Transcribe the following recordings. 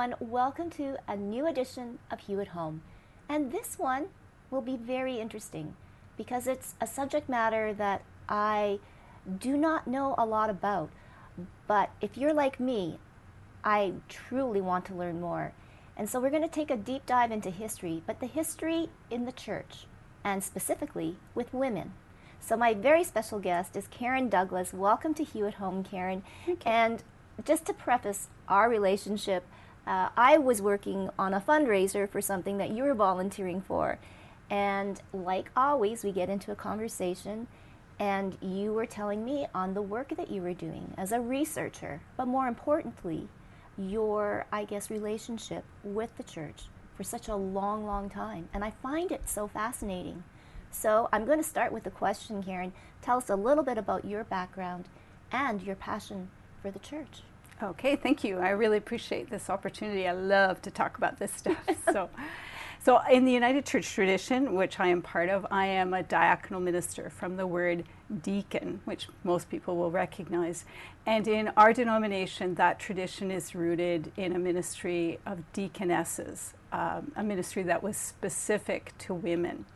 everyone. Welcome to a new edition of Hue at Home. And this one will be very interesting because it's a subject matter that I do not know a lot about. But if you're like me, I truly want to learn more. And so we're going to take a deep dive into history, but the history in the church, and specifically with women. So my very special guest is Caryn Douglas. Welcome to Hue at Home, Caryn. And just to preface our relationship, uh, I was working on a fundraiser for something that you were volunteering for. And like always, we get into a conversation, and you were telling me on the work that you were doing as a researcher, but more importantly, your, I guess, relationship with the church for such a long, long time. And I find it so fascinating. So I'm going to start with the question, Caryn. Tell us a little bit about your background and your passion for the church. Okay, thank you. I really appreciate this opportunity. I love to talk about this stuff. so, so in the United Church tradition, which I am part of, I am a diaconal minister from the word deacon, which most people will recognize. And in our denomination, that tradition is rooted in a ministry of deaconesses, um, a ministry that was specific to women.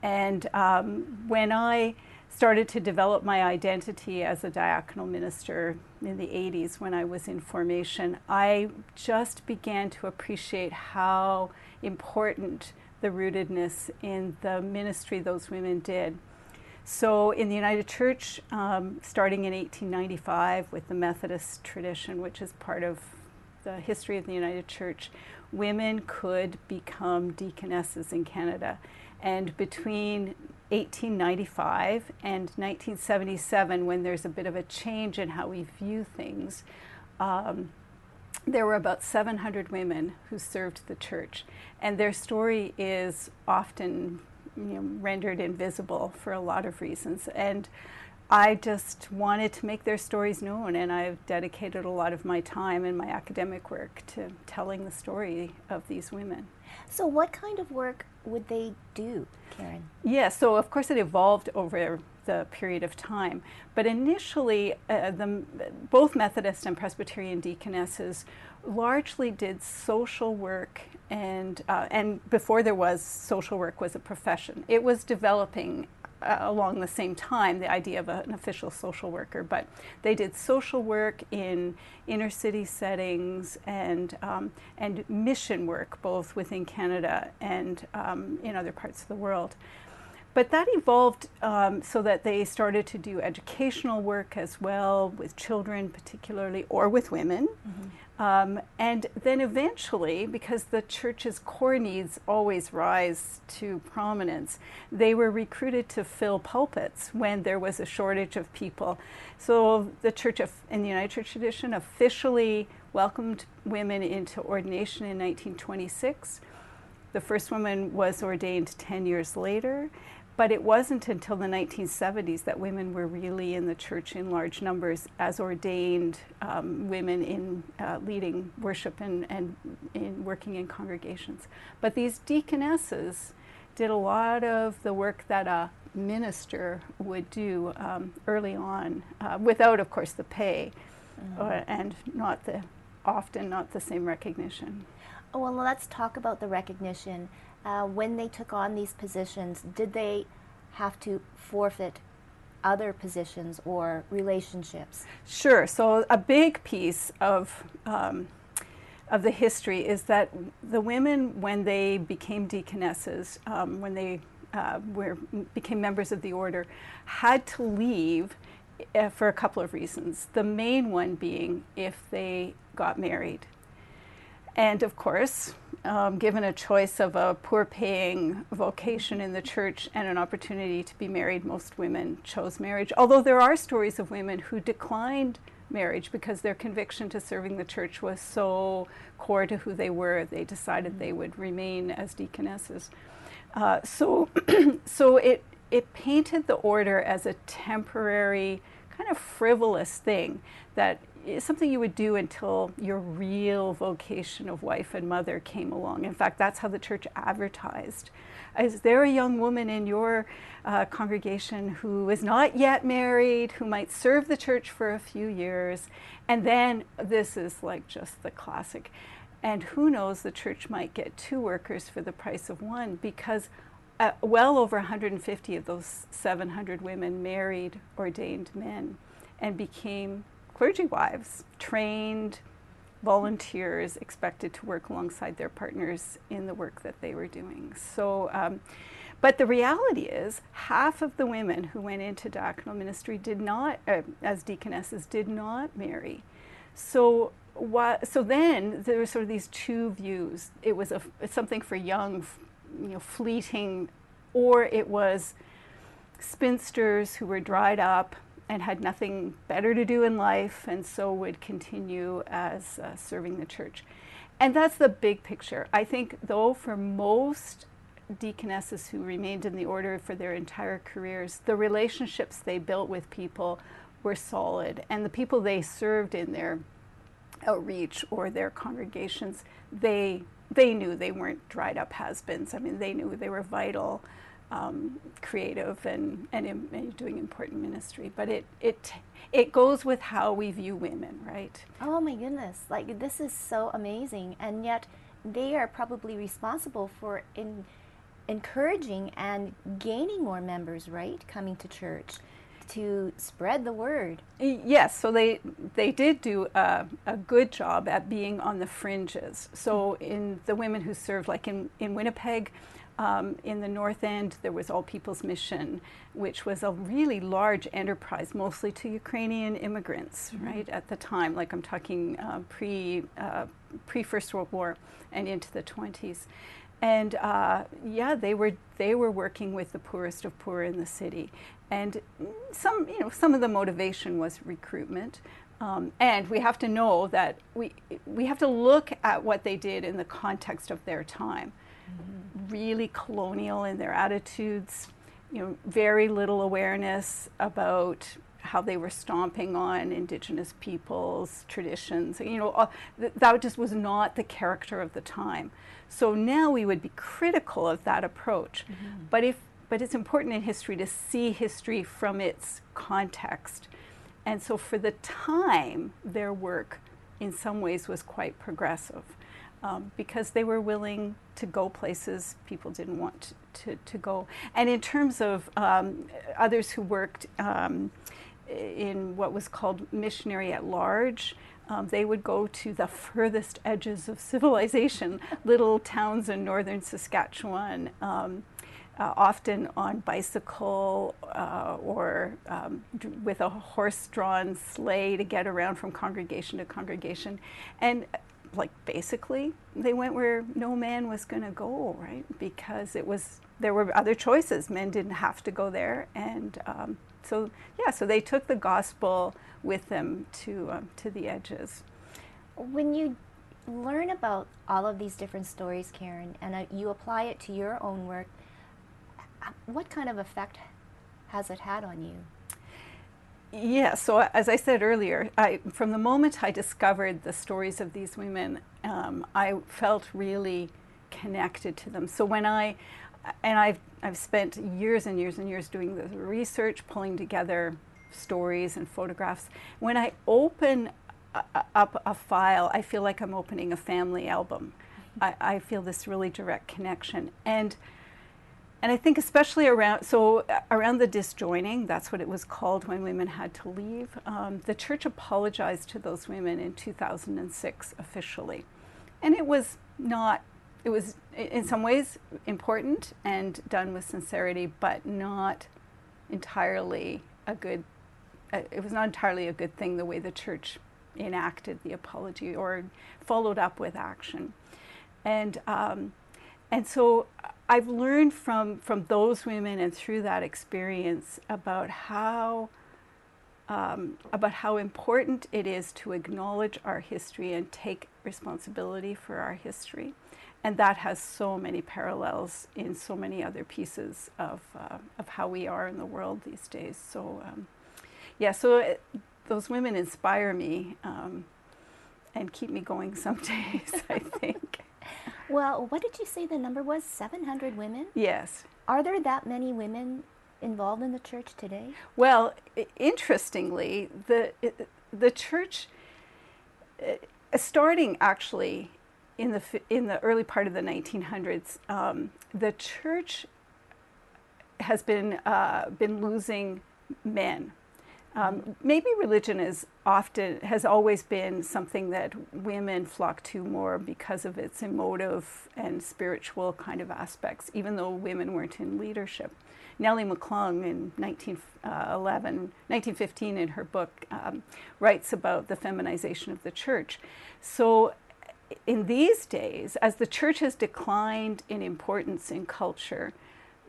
And um, when I started to develop my identity as a diaconal minister in the 80s when I was in formation, I just began to appreciate how important the rootedness in the ministry those women did. So, in the United Church, um, starting in 1895 with the Methodist tradition, which is part of the history of the United Church, women could become deaconesses in Canada. And between 1895 and 1977, when there's a bit of a change in how we view things, um, there were about 700 women who served the church, and their story is often you know, rendered invisible for a lot of reasons. And I just wanted to make their stories known, and I've dedicated a lot of my time and my academic work to telling the story of these women. So, what kind of work would they do, Caryn? Yeah, so of course it evolved over the period of time, but initially, uh, the, both Methodist and Presbyterian deaconesses largely did social work and uh, and before there was social work was a profession it was developing uh, along the same time the idea of a, an official social worker, but they did social work in inner city settings and um, and mission work both within Canada and um, in other parts of the world. But that evolved um, so that they started to do educational work as well with children, particularly, or with women. Mm-hmm. Um, and then eventually, because the church's core needs always rise to prominence, they were recruited to fill pulpits when there was a shortage of people. So the church of, in the United Church tradition officially welcomed women into ordination in 1926. The first woman was ordained 10 years later. But it wasn't until the 1970s that women were really in the church in large numbers as ordained um, women in uh, leading worship and, and in working in congregations. But these deaconesses did a lot of the work that a minister would do um, early on, uh, without, of course, the pay mm-hmm. uh, and not the often not the same recognition. Oh, well, let's talk about the recognition uh, when they took on these positions, did they have to forfeit other positions or relationships? Sure. So a big piece of um, of the history is that the women, when they became deaconesses, um, when they uh, were became members of the order, had to leave uh, for a couple of reasons. The main one being if they got married. And of course, um, given a choice of a poor paying vocation in the church and an opportunity to be married, most women chose marriage. Although there are stories of women who declined marriage because their conviction to serving the church was so core to who they were, they decided they would remain as deaconesses. Uh, so, so it it painted the order as a temporary, kind of frivolous thing that something you would do until your real vocation of wife and mother came along. In fact, that's how the church advertised. Is there a young woman in your uh, congregation who is not yet married, who might serve the church for a few years? And then this is like just the classic. And who knows, the church might get two workers for the price of one because uh, well over 150 of those 700 women married ordained men and became clergy wives, trained volunteers expected to work alongside their partners in the work that they were doing. So, um, but the reality is, half of the women who went into diaconal ministry did not, uh, as deaconesses, did not marry. So, so then there were sort of these two views. It was a, something for young, you know, fleeting, or it was spinsters who were dried up and had nothing better to do in life, and so would continue as uh, serving the church. And that's the big picture. I think, though, for most deaconesses who remained in the order for their entire careers, the relationships they built with people were solid, and the people they served in their outreach or their congregations, they they knew they weren't dried up has-beens. I mean, they knew they were vital um, creative and, and, and, doing important ministry. But it, it, it goes with how we view women, right? Oh my goodness. Like, this is so amazing. And yet, they are probably responsible for in, encouraging and gaining more members, right? Coming to church to spread the word. Yes, so they they did do a, a, good job at being on the fringes. So in the women who served, like in in Winnipeg, um, in the North End, there was All People's Mission, which was a really large enterprise, mostly to Ukrainian immigrants, mm-hmm. right, at the time. Like I'm talking uh, pre, uh, pre First World War and into the 20s. And uh, yeah, they were, they were working with the poorest of poor in the city. And some, you know, some of the motivation was recruitment. Um, and we have to know that we, we have to look at what they did in the context of their time. Really colonial in their attitudes, you know, very little awareness about how they were stomping on indigenous peoples, traditions. You know, that just was not the character of the time. So now we would be critical of that approach. Mm-hmm. But if but it's important in history to see history from its context. And so for the time, their work in some ways was quite progressive um, because they were willing to go places people didn't want to, to go. And in terms of um, others who worked um, in what was called missionary at large, um, they would go to the furthest edges of civilization, little towns in northern Saskatchewan. Um, uh, often on bicycle uh, or um, d- with a horse-drawn sleigh to get around from congregation to congregation, and like basically they went where no man was going to go, right? Because it was there were other choices. Men didn't have to go there, and um, so yeah, so they took the gospel with them to um, to the edges. When you learn about all of these different stories, Caryn, and uh, you apply it to your own work, what kind of effect has it had on you? Yeah, so as I said earlier, I, from the moment I discovered the stories of these women, um, I felt really connected to them. So when I, and I've, I've spent years and years and years doing the research, pulling together stories and photographs. When I open a, up a file, I feel like I'm opening a family album. I, I feel this really direct connection. And and I think especially around so uh, around the disjoining, that's what it was called when women had to leave. Um, the church apologized to those women in 2006 officially, and it was not. It was in some ways important and done with sincerity, but not entirely a good. Uh, it was not entirely a good thing the way the church enacted the apology or followed up with action, and um, and so I've learned from, from those women and through that experience about how um, about how important it is to acknowledge our history and take responsibility for our history. And that has so many parallels in so many other pieces of, uh, of how we are in the world these days. So, um, yeah, so it, those women inspire me um, and keep me going some days, I think. Well, what did you say the number was? 700 women? Yes. Are there that many women involved in the church today? Well, interestingly, the the church uh, starting actually in the in the early part of the 1900s, um, the church has been uh, been losing men. Um, maybe religion is often has always been something that women flock to more because of its emotive and spiritual kind of aspects, even though women weren't in leadership. Nellie McClung in 1911, 1915 in her book um, writes about the feminization of the church. So in these days, as the church has declined in importance in culture,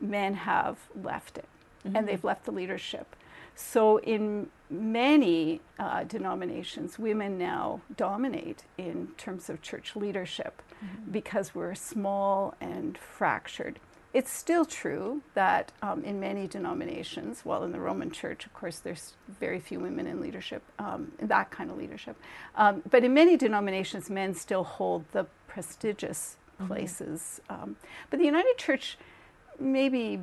men have left it mm-hmm. and they've left the leadership. So, in many uh, denominations, women now dominate in terms of church leadership mm-hmm. because we're small and fractured. It's still true that um, in many denominations, well, in the Roman Church, of course, there's very few women in leadership, um, that kind of leadership. Um, but in many denominations, men still hold the prestigious mm-hmm. places. Mm-hmm. but the United Church, maybe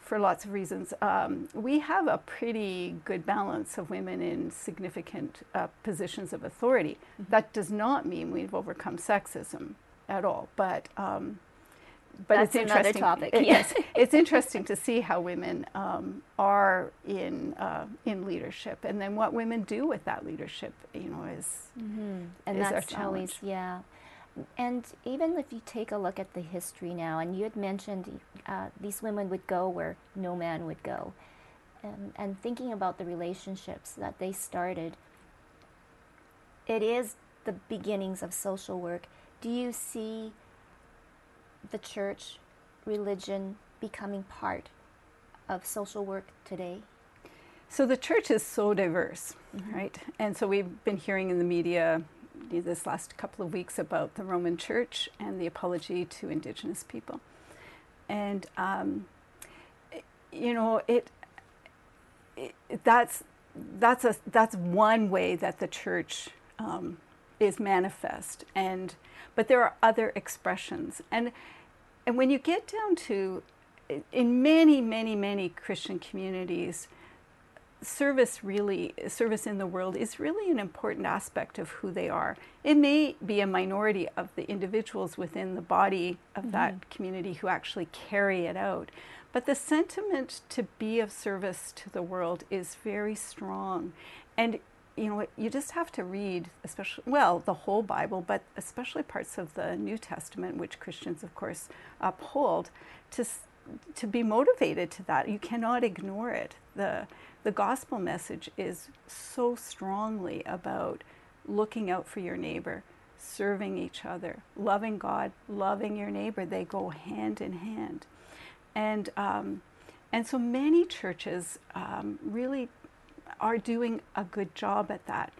for lots of reasons, um, we have a pretty good balance of women in significant uh, positions of authority. Mm-hmm. That does not mean we've overcome sexism at all, but um, but That's it's interesting. topic. It, yes, it's interesting to see how women um, are in uh, in leadership, and then what women do with that leadership. You know, is mm-hmm. and is that's always yeah. And even if you take a look at the history now, and you had mentioned uh, these women would go where no man would go, um, and thinking about the relationships that they started, it is the beginnings of social work. Do you see the church, religion becoming part of social work today? So the church is so diverse, mm-hmm. right? And so we've been hearing in the media this last couple of weeks about the Roman Church and the apology to Indigenous people, and um, you know it, it, That's that's a that's one way that the church um, is manifest, and but there are other expressions, and and when you get down to in many many many Christian communities service really service in the world is really an important aspect of who they are. It may be a minority of the individuals within the body of mm-hmm. that community who actually carry it out. But the sentiment to be of service to the world is very strong. And you know you just have to read especially well the whole bible but especially parts of the new testament which christians of course uphold to to be motivated to that. You cannot ignore it. The the gospel message is so strongly about looking out for your neighbor, serving each other, loving God, loving your neighbor. They go hand in hand. And, um, and so many churches um, really are doing a good job at that.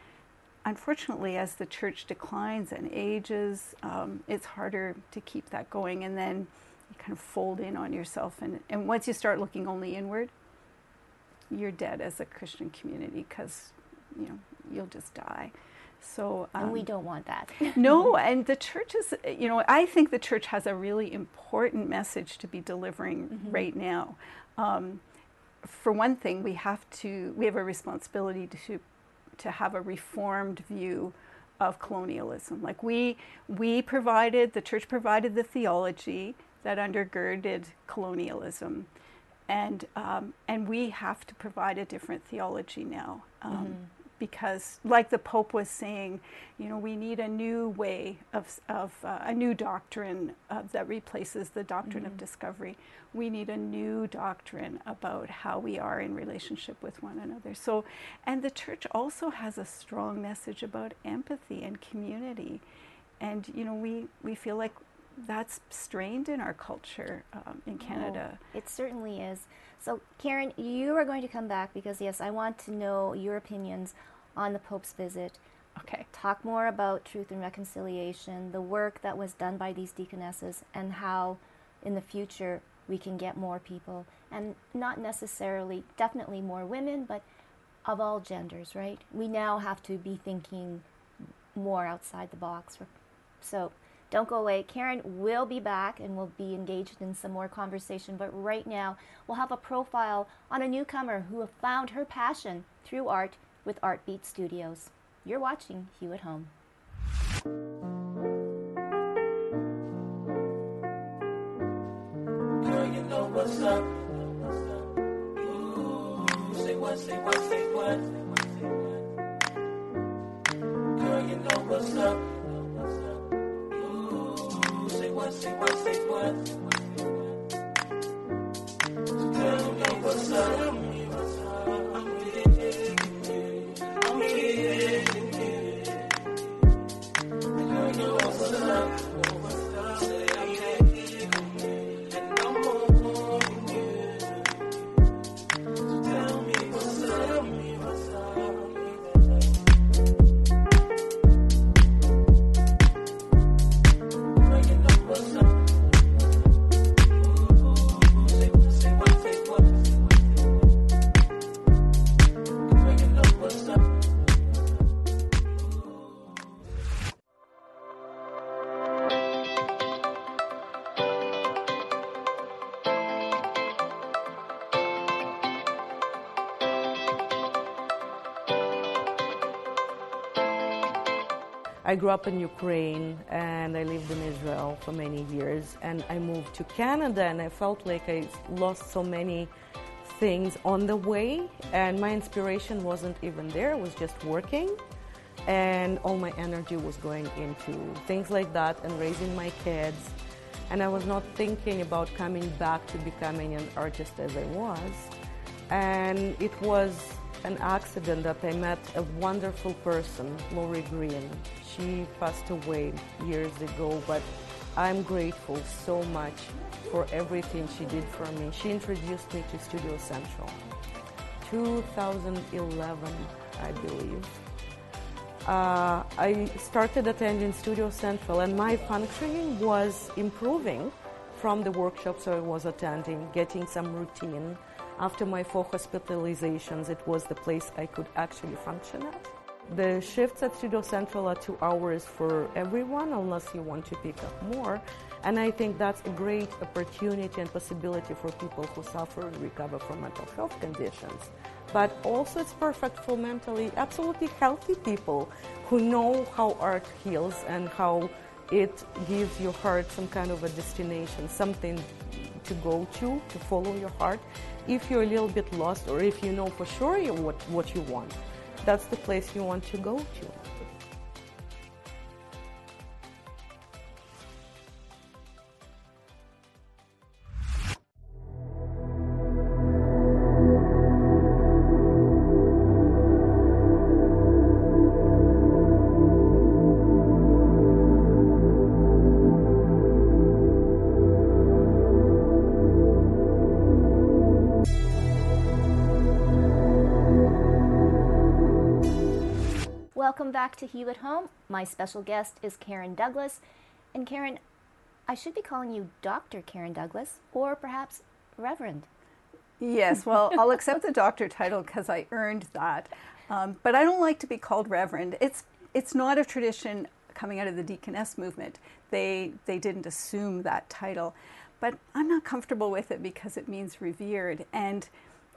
Unfortunately, as the church declines and ages, um, it's harder to keep that going. And then you kind of fold in on yourself. And, and once you start looking only inward, you're dead as a Christian community because you know you'll just die. So um, and we don't want that. no, and the church is you know I think the church has a really important message to be delivering mm-hmm. right now. Um, for one thing, we have to we have a responsibility to to have a reformed view of colonialism. Like we we provided the church provided the theology that undergirded colonialism and um, and we have to provide a different theology now um, mm-hmm. because like the pope was saying you know we need a new way of, of uh, a new doctrine that replaces the doctrine mm-hmm. of discovery we need a new doctrine about how we are in relationship with one another so and the church also has a strong message about empathy and community and you know we we feel like that's strained in our culture um, in Canada. Oh, it certainly is. So, Caryn, you are going to come back because, yes, I want to know your opinions on the Pope's visit. Okay. Talk more about truth and reconciliation, the work that was done by these deaconesses, and how in the future we can get more people, and not necessarily, definitely more women, but of all genders, right? We now have to be thinking more outside the box. So, don't go away. Caryn will be back and we'll be engaged in some more conversation. But right now, we'll have a profile on a newcomer who found her passion through art with Artbeat Studios. You're watching Hue at Home. Girl, you know what's up. What's up. I'm grew up in Ukraine and I lived in Israel for many years. And I moved to Canada and I felt like I lost so many things on the way. And my inspiration wasn't even there, it was just working. And all my energy was going into things like that and raising my kids. And I was not thinking about coming back to becoming an artist as I was. And it was an accident that I met a wonderful person, Lori Green. She passed away years ago, but I'm grateful so much for everything she did for me. She introduced me to Studio Central. 2011, I believe. Uh, I started attending Studio Central, and my functioning was improving from the workshops I was attending, getting some routine. After my four hospitalizations, it was the place I could actually function at. The shifts at Studio Central are two hours for everyone, unless you want to pick up more. And I think that's a great opportunity and possibility for people who suffer and recover from mental health conditions. But also, it's perfect for mentally absolutely healthy people who know how art heals and how it gives your heart some kind of a destination, something to go to, to follow your heart. If you're a little bit lost, or if you know for sure what, what you want, that's the place you want to go to. Welcome back to Hue at Home. My special guest is Caryn Douglas. And Caryn, I should be calling you Dr. Caryn Douglas or perhaps Reverend. Yes, well, I'll accept the doctor title because I earned that. Um, but I don't like to be called Reverend. It's, it's not a tradition coming out of the deaconess movement. They, they didn't assume that title. But I'm not comfortable with it because it means revered. And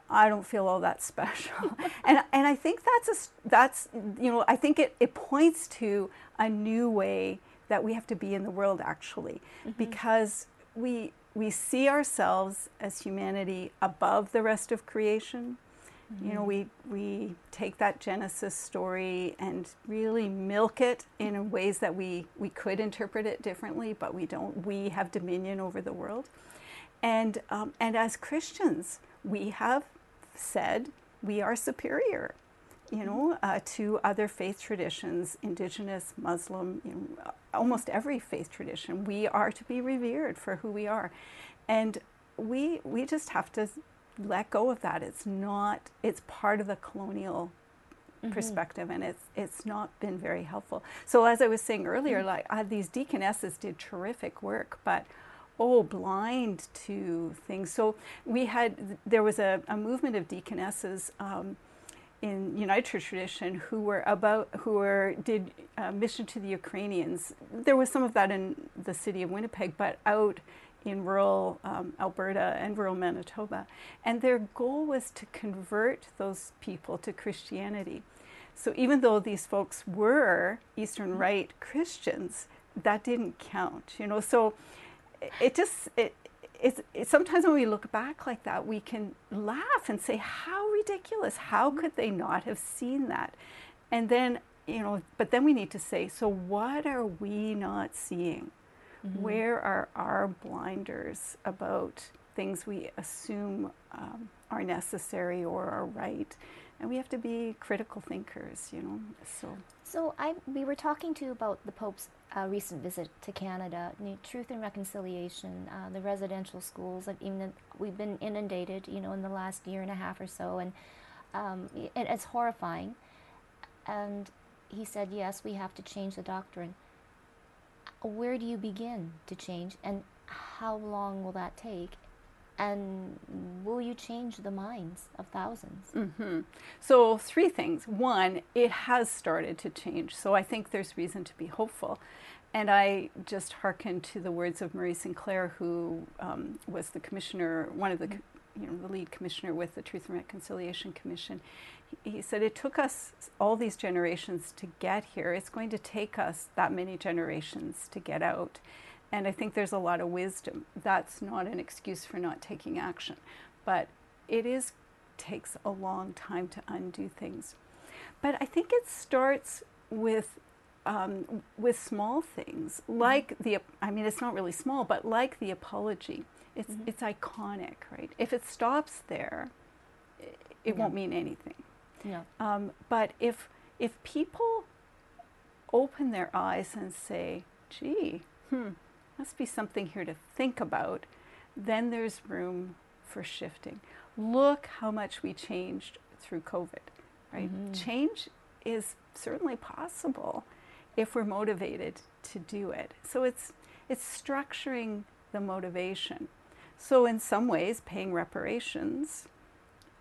I don't feel all that special. and, and I think that's, a, that's, you know, I think it, it points to a new way that we have to be in the world actually, because we, we see ourselves as humanity above the rest of creation. You know, we, we take that Genesis story and really milk it in ways that we, we could interpret it differently, but we don't. We have dominion over the world. And, um, and as Christians, we have said we are superior, you know, uh, to other faith traditions, indigenous, Muslim, you know, almost every faith tradition. We are to be revered for who we are. And we, we just have to let go of that. It's not, it's part of the colonial perspective and it's it's not been very helpful so as i was saying earlier like uh, these deaconesses did terrific work but oh blind to things so we had there was a, a movement of deaconesses um, in United Church tradition who were about who were did uh, mission to the Ukrainians. There was some of that in the city of Winnipeg, but out in rural um, Alberta and rural Manitoba, and their goal was to convert those people to Christianity. So even though these folks were Eastern Rite Christians, that didn't count. You know, so it just it it's, it's sometimes when we look back like that, we can laugh and say, "How ridiculous! How could they not have seen that?" And then, you know, but then we need to say, "So what are we not seeing? Where are our blinders about things we assume um, are necessary or are right?" And we have to be critical thinkers, you know. So So I we were talking to you about the Pope's uh, recent visit to Canada, you Truth and Reconciliation, uh, the residential schools. Like even we've been inundated, you know, in the last year and a half or so, and um, it, it's horrifying. And he said, yes, we have to change the doctrine. Where do you begin to change, and how long will that take? And will you change the minds of 1000s hmm So, three things. One, it has started to change. So, I think there's reason to be hopeful. And I just hearken to the words of Murray Sinclair, who um, was the commissioner, one of the, you know, the lead commissioner with the Truth and Reconciliation Commission. He, he said, It took us all these generations to get here. It's going to take us that many generations to get out. And I think there's a lot of wisdom. That's not an excuse for not taking action, but it is takes a long time to undo things. But I think it starts with um, with small things like the. I mean, it's not really small, but like the apology. It's it's iconic, right? If it stops there, it won't mean anything. No. Um, but if if people open their eyes and say, "Gee, hmm, must be something here to think about," then there's room for shifting. Look how much we changed through COVID, right? Change is certainly possible if we're motivated to do it. So it's it's structuring the motivation. So in some ways, paying reparations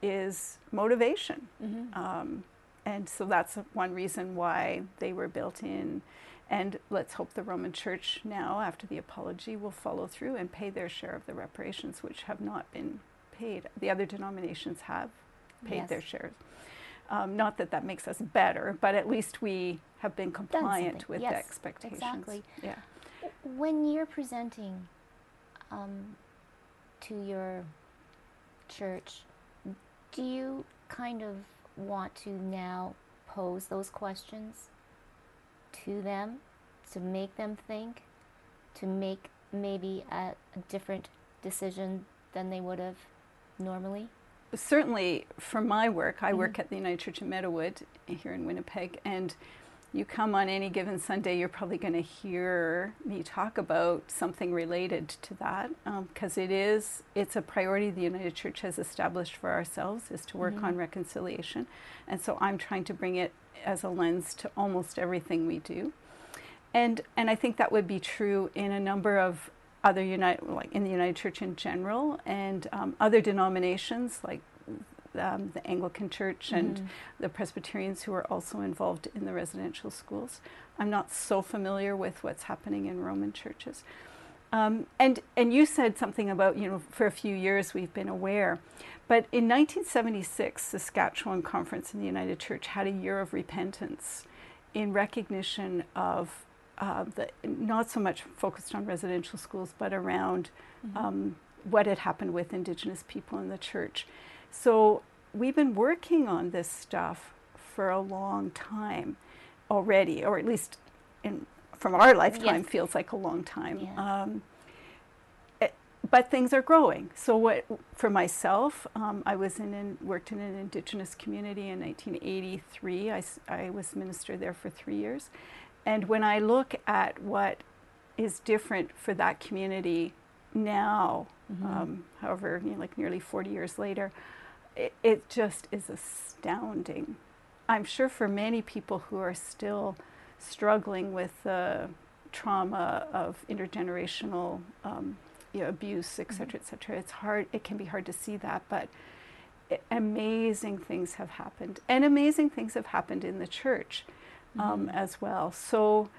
is motivation. Um, and so that's one reason why they were built in. And let's hope the Roman Church now, after the apology, will follow through and pay their share of the reparations, which have not been paid. The other denominations have paid Yes. their shares. Um, not that that makes us better, but at least we have been compliant with Yes, the expectations. exactly. Yeah. When you're presenting um, to your church, do you kind of want to now pose those questions to them to make them think, to make maybe a, a different decision than they would have normally? certainly for my work, I mm-hmm. work at the United Church of Meadowood here in Winnipeg, and you come on any given Sunday, you're probably going to hear me talk about something related to that because it is it's a priority the United Church has established for ourselves is to work on reconciliation, and so I'm trying to bring it as a lens to almost everything we do, and and I think that would be true in a number of other United, like in the United Church in general, and um, other denominations like um, the Anglican Church and the Presbyterians who are also involved in the residential schools. I'm not so familiar with what's happening in Roman churches. Um, and and you said something about you know for a few years we've been aware, but in 1976 Saskatchewan Conference in the United Church had a year of repentance, in recognition of uh, the not so much focused on residential schools but around um, what had happened with Indigenous people in the church. So we've been working on this stuff for a long time already, or at least in from our lifetime Yes. feels like a long time. Yeah. Um, it- but things are growing. So what for myself, um, I was in an, worked in an Indigenous community in 1983. I was minister there for three years, and when I look at what is different for that community now, um, however, you know, like nearly 40 years later, it, it just is astounding. I'm sure for many people who are still struggling with the trauma of intergenerational um, you know, abuse, et cetera, et cetera, it's hard. It can be hard to see that, but i- amazing things have happened, and amazing things have happened in the church um, as well. So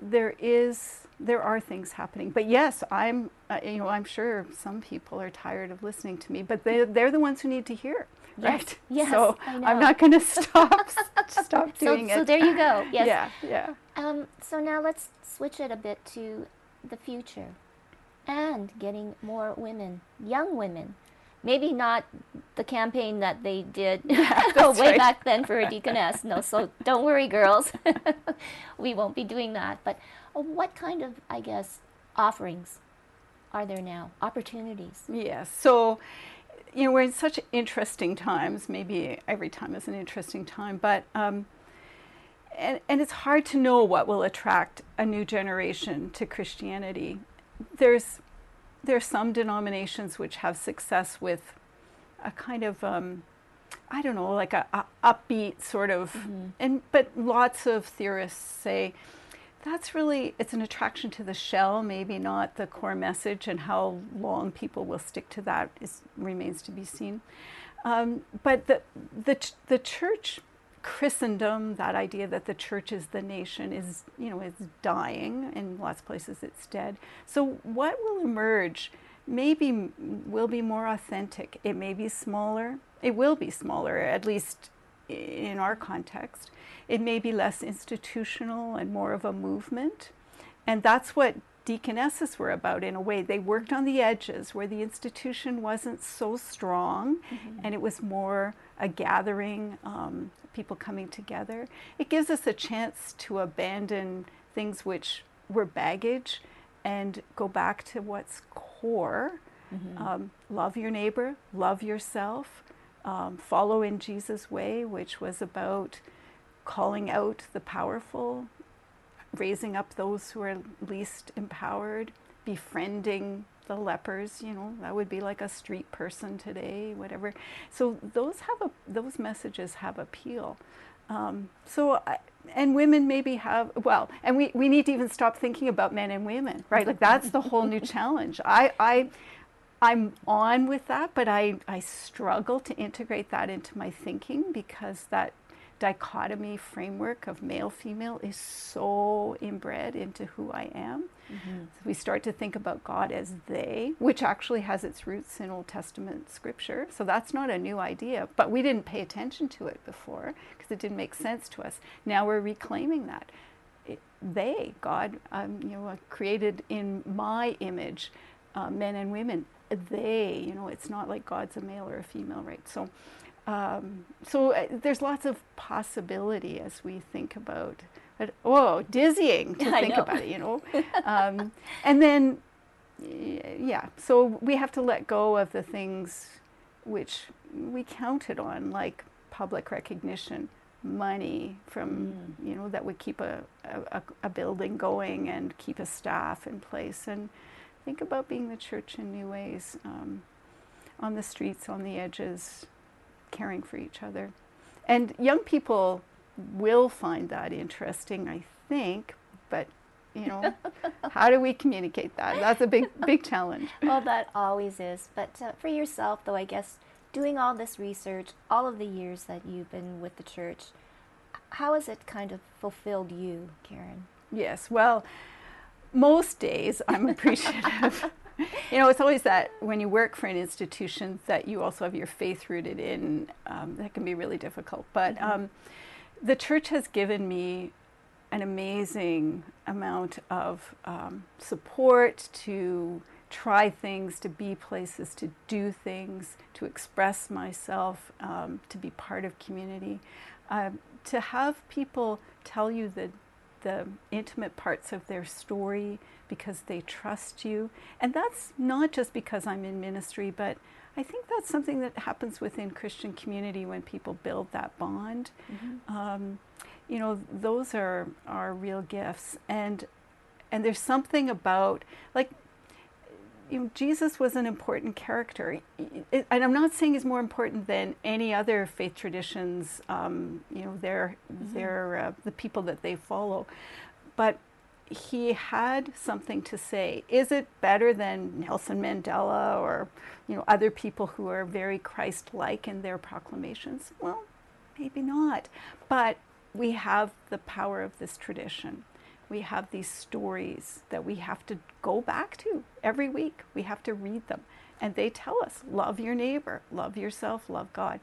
there is there are things happening but yes i'm uh, you know i'm sure some people are tired of listening to me but they they're the ones who need to hear Yes, right yes, so I i'm not going to stop stop So, doing so it there you go. Yes. yeah yeah Um, so now let's switch it a bit to the future. and getting more women, young women. Maybe not the campaign that they did way right. back then for a deaconess. No, so don't worry, girls. we won't be doing that. But uh, what kind of, I guess, offerings are there now? Opportunities. Yes. So, you know, we're in such interesting times. Maybe every time is an interesting time, but um, and and it's hard to know what will attract a new generation to Christianity. There's there's some denominations which have success with a kind of um, I don't know, like a, a upbeat sort of, and but lots of theorists say that's really it's an attraction to the shell, maybe not the core message, and how long people will stick to that is remains to be seen. Um, but the the the church Christendom, that idea that the church is the nation, is you know is dying. In lots of places, it's dead. So what will emerge? Maybe will be more authentic. It may be smaller. It will be smaller, at least in our context. It may be less institutional and more of a movement. And that's what deaconesses were about in a way. They worked on the edges where the institution wasn't so strong and it was more a gathering, um, people coming together. It gives us a chance to abandon things which were baggage and go back to what's core. Um, love your neighbor, love yourself, um, follow in Jesus' way, which was about calling out the powerful, raising up those who are least empowered, befriending the lepers, you know, that would be like a street person today, whatever. So those have a those messages have appeal. Um, so I, and women maybe have well, and we, we need to even stop thinking about men and women, right? Like that's the whole new challenge. I I I'm on with that, but I, I struggle to integrate that into my thinking because that dichotomy framework of male female is so inbred into who I am. So we start to think about God as they, which actually has its roots in Old Testament scripture. So that's not a new idea, but we didn't pay attention to it before because it didn't make sense to us. Now we're reclaiming that. It, they, God, um, you know, uh, created in my image, uh, men and women. They, you know, it's not like God's a male or a female, right? So, um, so uh, there's lots of possibility as we think about. But, whoa, dizzying to I think know. about it, you know. um, and then, yeah, so we have to let go of the things which we counted on, like public recognition, money from you know that would keep a, a, a- a building going and keep a staff in place, and think about being the church in new ways, um, on the streets, on the edges, caring for each other, and young people will find that interesting, I think, but. You know, how do we communicate that? That's a big, big challenge. well, that always is. But uh, for yourself, though, I guess doing all this research, all of the years that you've been with the church, how has it kind of fulfilled you, Caryn? Yes, well, most days I'm appreciative. you know, it's always that when you work for an institution that you also have your faith rooted in, um, that can be really difficult. But um, the church has given me an amazing amount of um, support to try things, to be places, to do things, to express myself, um, to be part of community, um, to have people tell you the the intimate parts of their story because they trust you. And that's not just because I'm in ministry, but I think that's something that happens within Christian community when people build that bond. Um, you know, those are are real gifts, and and there's something about like Jesus was an important character, and I'm not saying he's more important than any other faith traditions. Um, you know, they're they're uh, the people that they follow, but he had something to say. Is it better than Nelson Mandela or you know other people who are very Christ-like in their proclamations? Well, maybe not, but we have the power of this tradition we have these stories that we have to go back to every week. We have to read them. And they tell us love your neighbor, love yourself, love God.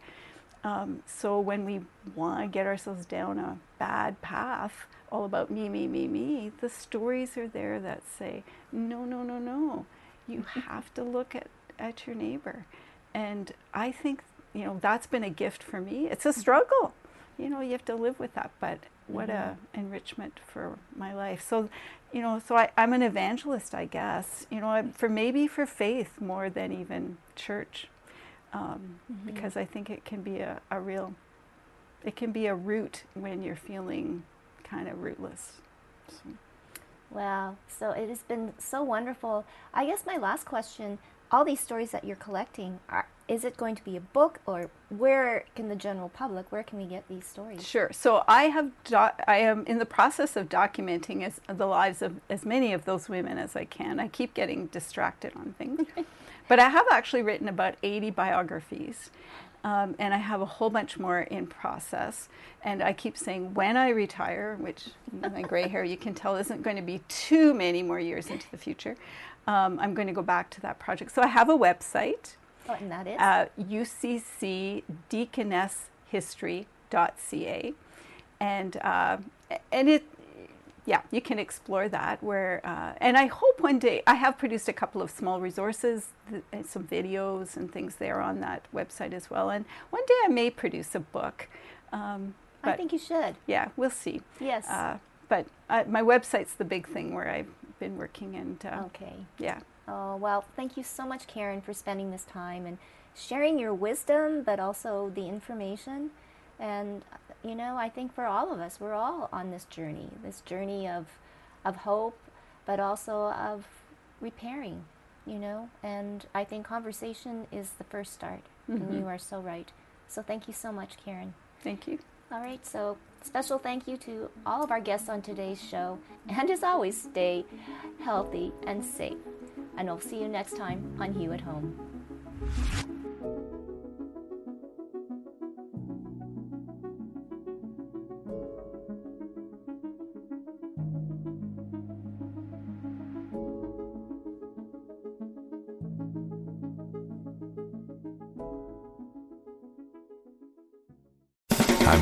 Um, so when we want to get ourselves down a bad path, all about me, me, me, me, the stories are there that say, no, no, no, no. you have to look at, at your neighbor. And I think, you know, that's been a gift for me. It's a struggle. You know, you have to live with that, but what a enrichment for my life. So, you know, so I, I'm an evangelist, I guess, you know, I'm- for maybe for faith more than even church. Um, Because I think it can be a, a real, it can be a root when you're feeling kind of rootless. So. Wow. So it has been so wonderful. I guess my last question all these stories that you're collecting, are, is it going to be a book or where can the general public, where can we get these stories? Sure. So I have do- I am in the process of documenting as the lives of as many of those women as I can. I keep getting distracted on things, but I have actually written about 80 biographies. Um, and I have a whole bunch more in process. And I keep saying when I retire, which my gray hair you can tell isn't going to be too many more years into the future, um, I'm going to go back to that project. So I have a website Oh, and that is? uh, uccdeaconesshistory.ca, and uh, and it, yeah, you can explore that. Where uh, and I hope one day I have produced a couple of small resources, th- and some videos and things there on that website as well. And one day I may produce a book. Um, I think you should. yeah, we'll see. Yes. Uh, but uh, my website's the big thing where I've been working, and uh, okay. yeah. Oh, well, thank you so much, Caryn, for spending this time and sharing your wisdom, but also the information. And, you know, I think for all of us, we're all on this journey this journey of, of hope, but also of repairing, you know. And I think conversation is the first start. And you are so right. So thank you so much, Caryn. Thank you. All right, so special thank you to all of our guests on today's show. And as always, stay healthy and safe. And I'll see you next time on Hue at Home.